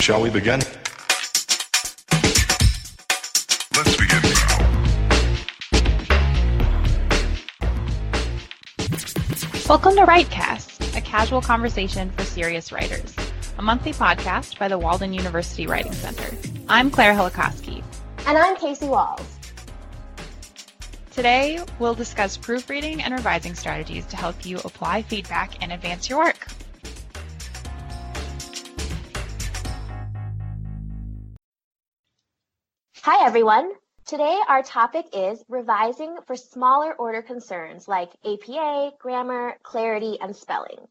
Shall we begin? Let's begin now. Welcome to WriteCast, a casual conversation for serious writers, a monthly podcast by the Walden University Writing Center. I'm Claire Helakoski. And I'm Casey Walls. Today, we'll discuss proofreading and revising strategies to help you apply feedback and advance your work. Hi, everyone. Today, our topic is revising for smaller order concerns like APA, grammar, clarity, and spelling.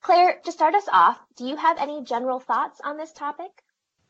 Claire, to start us off, do you have any general thoughts on this topic?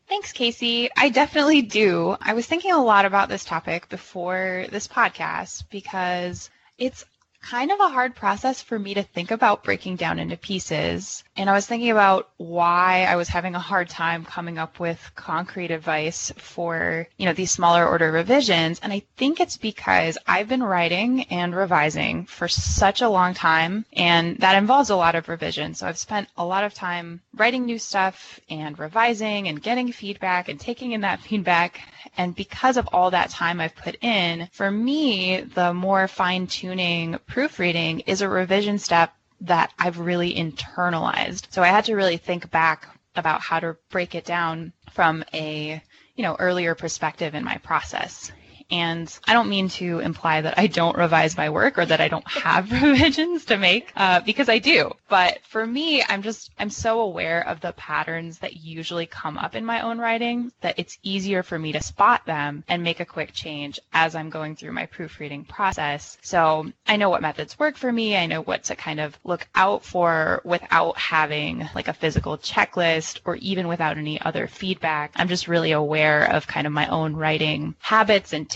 Thanks, Casey. I definitely do. I was thinking a lot about this topic before this podcast because it's kind of a hard process for me to think about breaking down into pieces. And I was thinking about why I was having a hard time coming up with concrete advice for, you know, these smaller order revisions. And I think it's because I've been writing and revising for such a long time and that involves a lot of revision. So I've spent a lot of time writing new stuff and revising and getting feedback and taking in that feedback. And because of all that time I've put in, for me, the more fine tuning proofreading is a revision step that I've really internalized. So I had to really think back about how to break it down from a, you know, earlier perspective in my process. And I don't mean to imply that I don't revise my work or that I don't have revisions to make, uh, because I do. But for me, I'm just, I'm so aware of the patterns that usually come up in my own writing that it's easier for me to spot them and make a quick change as I'm going through my proofreading process. So I know what methods work for me. I know what to kind of look out for without having like a physical checklist or even without any other feedback. I'm just really aware of kind of my own writing habits and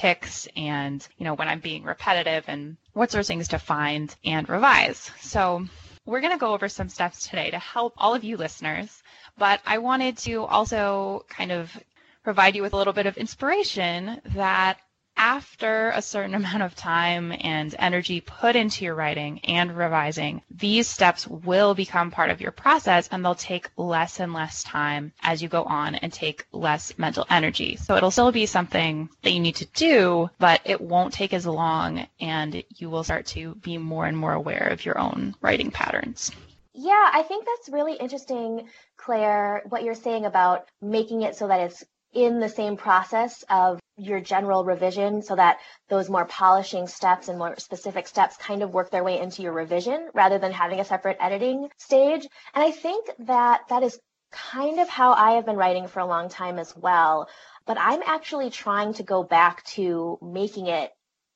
and, you know, when I'm being repetitive and what sorts of things to find and revise. So we're going to go over some steps today to help all of you listeners, but I wanted to also kind of provide you with a little bit of inspiration that after a certain amount of time and energy put into your writing and revising, these steps will become part of your process and they'll take less and less time as you go on and take less mental energy. So it'll still be something that you need to do, but it won't take as long and you will start to be more and more aware of your own writing patterns. Yeah, I think that's really interesting, Claire, what you're saying about making it so that it's in the same process of your general revision so that those more polishing steps and more specific steps kind of work their way into your revision rather than having a separate editing stage. And I think that that is kind of how I have been writing for a long time as well. But I'm actually trying to go back to making it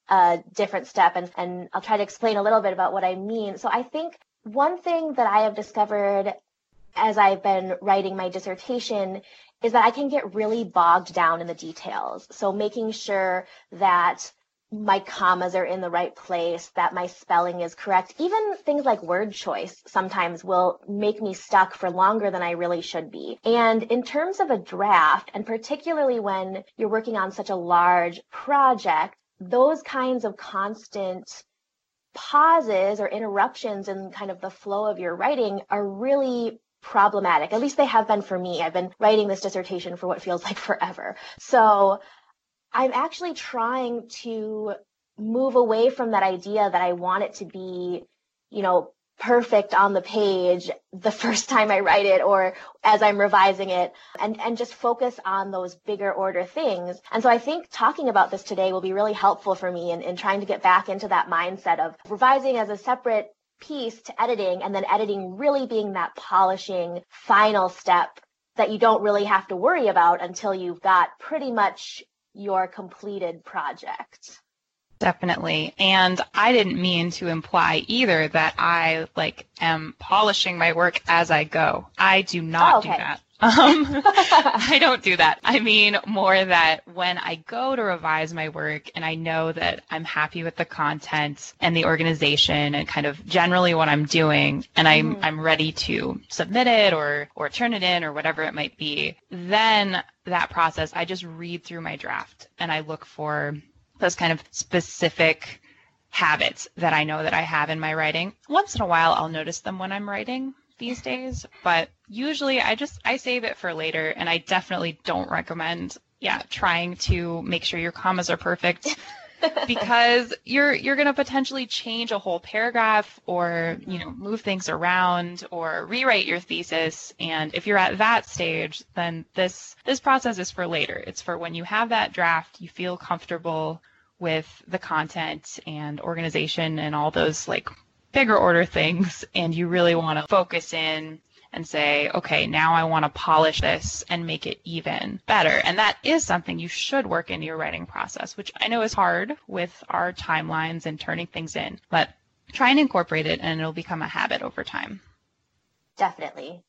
a different step and, and I'll try to explain a little bit about what I mean. So I think one thing that I have discovered as I've been writing my dissertation is that I can get really bogged down in the details. So making sure that my commas are in the right place, that my spelling is correct. Even things like word choice sometimes will make me stuck for longer than I really should be. And in terms of a draft, and particularly when you're working on such a large project, those kinds of constant pauses or interruptions in kind of the flow of your writing are really problematic. At least they have been for me. I've been writing this dissertation for what feels like forever. So I'm actually trying to move away from that idea that I want it to be, you know, perfect on the page the first time I write it or as I'm revising it and, and just focus on those bigger order things. And so I think talking about this today will be really helpful for me in, in trying to get back into that mindset of revising as a separate piece to editing and then editing really being that polishing final step that you don't really have to worry about until you've got pretty much your completed project. Definitely. And I didn't mean to imply either that I like am polishing my work as I go. I do not Oh, okay. do that. Um, I don't do that. I mean more that when I go to revise my work and I know that I'm happy with the content and the organization and kind of generally what I'm doing and I'm Mhm. I'm ready to submit it or or turn it in or whatever it might be, then that process I just read through my draft and I look for those kind of specific habits that I know that I have in my writing. Once in a while I'll notice them when I'm writing these days, but usually I just I save it for later and I definitely don't recommend yeah, trying to make sure your commas are perfect because you're you're going to potentially change a whole paragraph or you know mm-hmm. move things around or rewrite your thesis. And if you're at that stage then this this process is for later. It's for when you have that draft you feel comfortable with the content and organization and all those like bigger order things and you really want to focus in and say, okay, now I want to polish this and make it even better. And that is something you should work into your writing process, which I know is hard with our timelines and turning things in, but try and incorporate it and it'll become a habit over time. Definitely.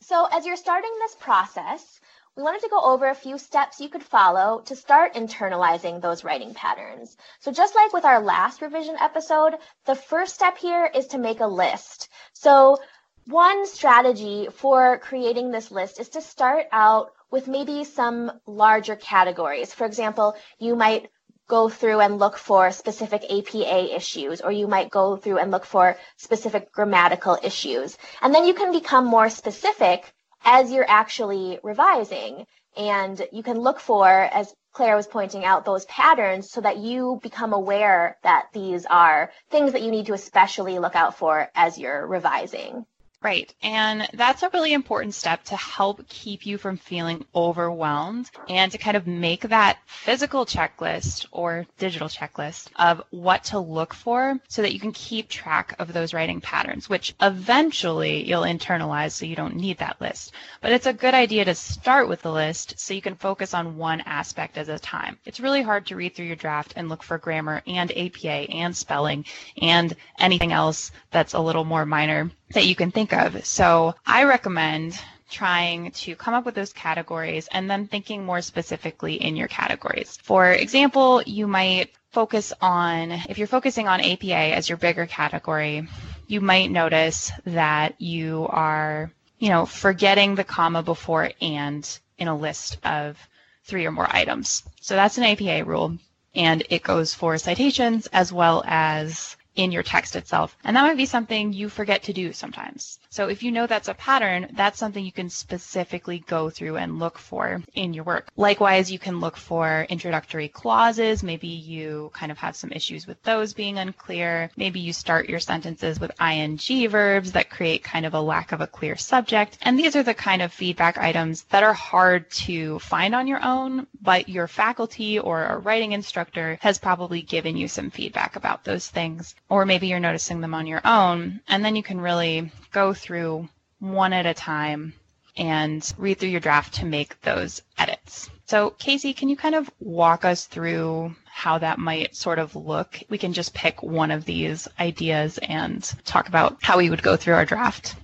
So, as you're starting this process, we wanted to go over a few steps you could follow to start internalizing those writing patterns. So just like with our last revision episode, the first step here is to make a list. So one strategy for creating this list is to start out with maybe some larger categories. For example, you might go through and look for specific APA issues, or you might go through and look for specific grammatical issues. And then you can become more specific as you're actually revising. And you can look for, as Claire was pointing out, those patterns so that you become aware that these are things that you need to especially look out for as you're revising. Right. And that's a really important step to help keep you from feeling overwhelmed and to kind of make that physical checklist or digital checklist of what to look for so that you can keep track of those writing patterns, which eventually you'll internalize so you don't need that list. But it's a good idea to start with the list so you can focus on one aspect at a time. It's really hard to read through your draft and look for grammar and APA and spelling and anything else that's a little more minor that you can think of. So I recommend trying to come up with those categories and then thinking more specifically in your categories. For example, you might focus on, if you're focusing on APA as your bigger category, you might notice that you are, you know, forgetting the comma before and in a list of three or more items. So that's an APA rule and it goes for citations as well as in your text itself. And that might be something you forget to do sometimes. So if you know that's a pattern, that's something you can specifically go through and look for in your work. Likewise, you can look for introductory clauses. Maybe you kind of have some issues with those being unclear. Maybe you start your sentences with ing verbs that create kind of a lack of a clear subject. And these are the kind of feedback items that are hard to find on your own, but your faculty or a writing instructor has probably given you some feedback about those things. Or maybe you're noticing them on your own. And then you can really go through one at a time and read through your draft to make those edits. So, Casey, can you kind of walk us through how that might sort of look? We can just pick one of these ideas and talk about how we would go through our draft.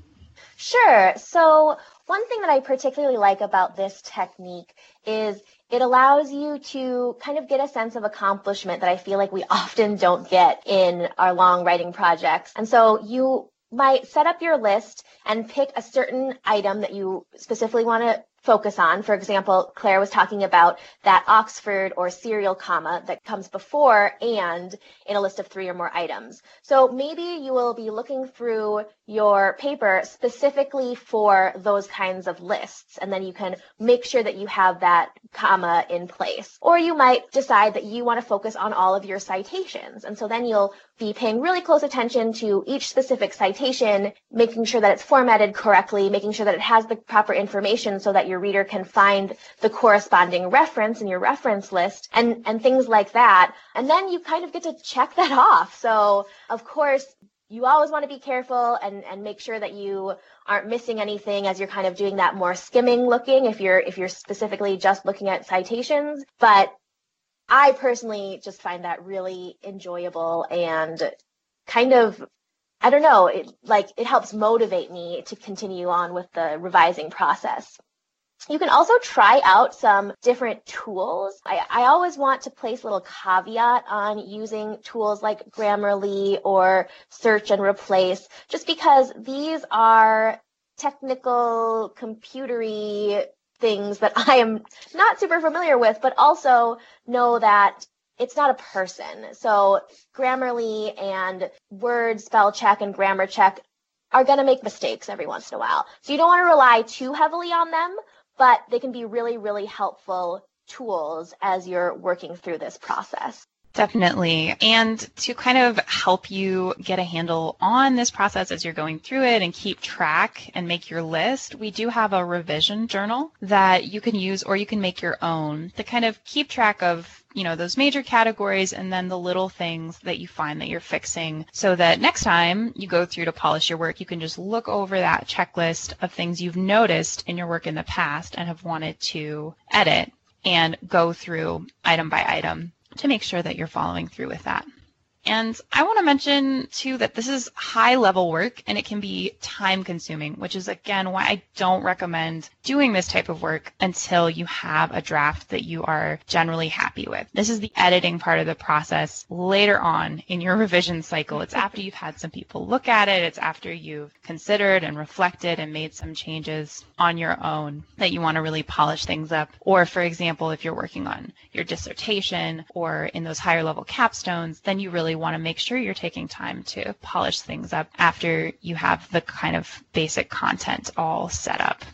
Sure. So, one thing that I particularly like about this technique is it allows you to kind of get a sense of accomplishment that I feel like we often don't get in our long writing projects. And so you might set up your list and pick a certain item that you specifically want to focus on. For example, Claire was talking about that Oxford or serial comma that comes before and in a list of three or more items. So maybe you will be looking through your paper specifically for those kinds of lists, and then you can make sure that you have that comma in place. Or you might decide that you want to focus on all of your citations, and so then you'll be paying really close attention to each specific citation, making sure that it's formatted correctly, making sure that it has the proper information so that your reader can find the corresponding reference in your reference list and, and things like that. And then you kind of get to check that off. So of course, you always want to be careful and, and make sure that you aren't missing anything as you're kind of doing that more skimming looking if you're if you're specifically just looking at citations. But I personally just find that really enjoyable and kind of I don't know, it like it helps motivate me to continue on with the revising process. You can also try out some different tools. I, I, always want to place a little caveat on using tools like Grammarly or Search and Replace, just because these are technical, computery things that I am not super familiar with, but also know that it's not a person. So Grammarly and Word Spell Check and Grammar Check are going to make mistakes every once in a while. So you don't want to rely too heavily on them, but they can be really, really helpful tools as you're working through this process. Definitely. And to kind of help you get a handle on this process as you're going through it and keep track and make your list, we do have a revision journal that you can use or you can make your own to kind of keep track of you know those major categories and then the little things that you find that you're fixing so that next time you go through to polish your work you can just look over that checklist of things you've noticed in your work in the past and have wanted to edit and go through item by item to make sure that you're following through with that. And I want to mention too that this is high level work and it can be time consuming, which is again why I don't recommend doing this type of work until you have a draft that you are generally happy with. This is the editing part of the process later on in your revision cycle. It's after you've had some people look at it, it's after you've considered and reflected and made some changes on your own that you want to really polish things up. Or for example, if you're working on your dissertation or in those higher level capstones, then you really want to make sure you're taking time to polish things up after you have the kind of basic content all set up.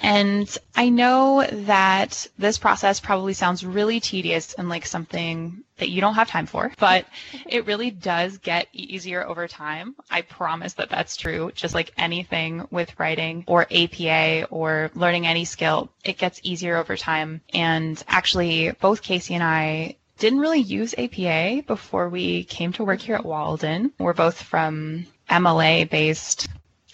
And I know that this process probably sounds really tedious and like something that you don't have time for, but it really does get easier over time. I promise that that's true. Just like anything with writing or APA or learning any skill, it gets easier over time. And actually, both Casey and I didn't really use APA before we came to work here at Walden. We're both from MLA based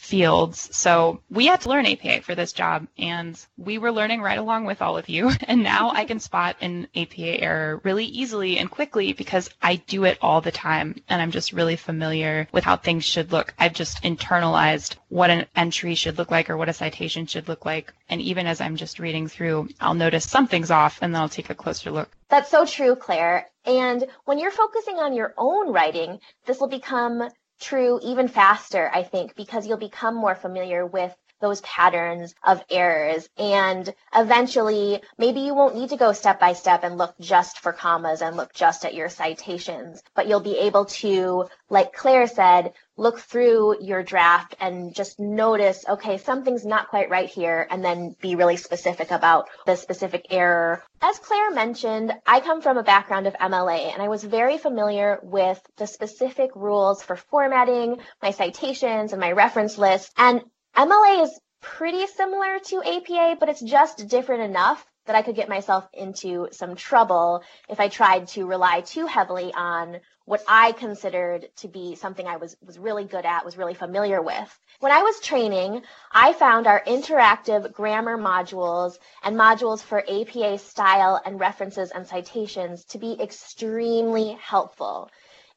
fields. So we had to learn APA for this job and we were learning right along with all of you. And now I can spot an APA error really easily and quickly because I do it all the time and I'm just really familiar with how things should look. I've just internalized what an entry should look like or what a citation should look like. And even as I'm just reading through, I'll notice something's off and then I'll take a closer look. That's so true, Claire. And when you're focusing on your own writing, this will become true even faster, I think, because you'll become more familiar with those patterns of errors. And eventually, maybe you won't need to go step by step and look just for commas and look just at your citations, but you'll be able to, like Claire said, look through your draft and just notice, okay, something's not quite right here, and then be really specific about the specific error. As Claire mentioned, I come from a background of MLA, and I was very familiar with the specific rules for formatting, my citations, and my reference list. And MLA is pretty similar to APA, but it's just different enough that I could get myself into some trouble if I tried to rely too heavily on what I considered to be something I was, was really good at, was really familiar with. When I was training, I found our interactive grammar modules and modules for APA style and references and citations to be extremely helpful.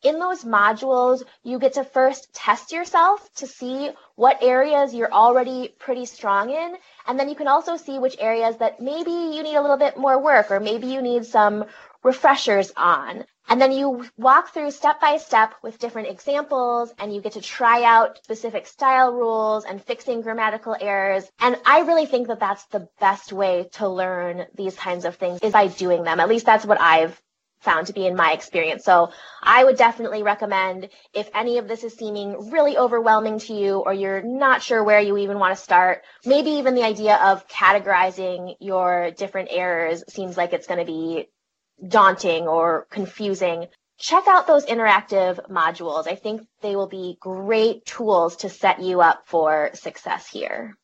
In those modules, you get to first test yourself to see what areas you're already pretty strong in. And then you can also see which areas that maybe you need a little bit more work or maybe you need some refreshers on. And then you walk through step by step with different examples and you get to try out specific style rules and fixing grammatical errors. And I really think that that's the best way to learn these kinds of things is by doing them. At least that's what I've found to be in my experience. So I would definitely recommend if any of this is seeming really overwhelming to you or you're not sure where you even want to start, maybe even the idea of categorizing your different errors seems like it's going to be daunting or confusing. Check out those interactive modules. I think they will be great tools to set you up for success here.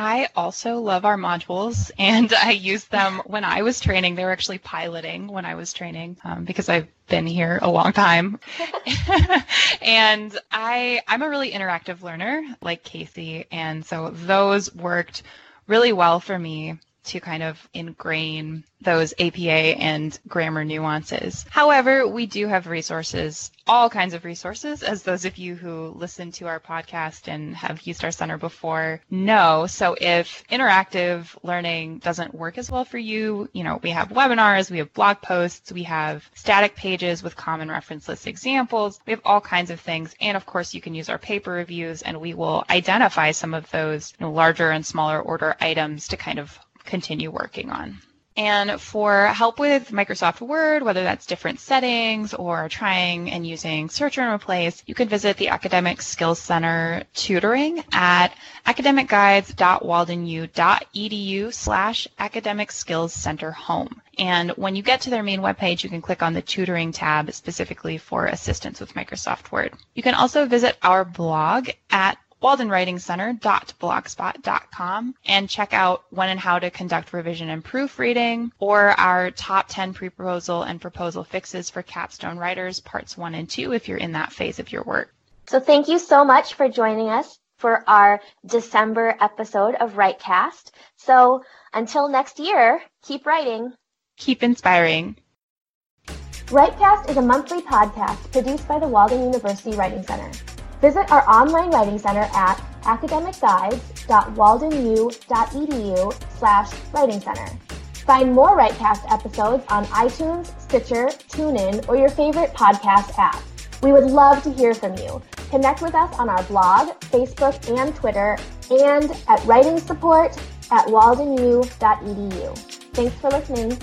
I also love our modules and I used them when I was training. They were actually piloting when I was training um, because I've been here a long time. and I, I'm a really interactive learner like Casey. And so those worked really well for me to kind of ingrain those APA and grammar nuances. However, we do have resources, all kinds of resources, as those of you who listen to our podcast and have used our center before know. So if interactive learning doesn't work as well for you, you know, we have webinars, we have blog posts, we have static pages with common reference list examples, we have all kinds of things. And of course, you can use our paper reviews and we will identify some of those you know, larger and smaller order items to kind of continue working on. And for help with Microsoft Word, whether that's different settings or trying and using search and replace, you can visit the Academic Skills Center tutoring at academicguides.waldenu.edu slash academic skills center home. And when you get to their main webpage, you can click on the tutoring tab specifically for assistance with Microsoft Word. You can also visit our blog at waldenwritingcenter.blogspot.com and check out when and how to conduct revision and proofreading or our top 10 pre-proposal and proposal fixes for capstone writers parts 1 and 2 if you're in that phase of your work. So thank you so much for joining us for our December episode of WriteCast. So until next year, keep writing. Keep inspiring. WriteCast is a monthly podcast produced by the Walden University Writing Center. Visit our online writing center at academicguides.waldenu.edu slash writing center. Find more WriteCast episodes on iTunes, Stitcher, TuneIn, or your favorite podcast app. We would love to hear from you. Connect with us on our blog, Facebook, and Twitter, and at writing support at waldenu.edu. Thanks for listening.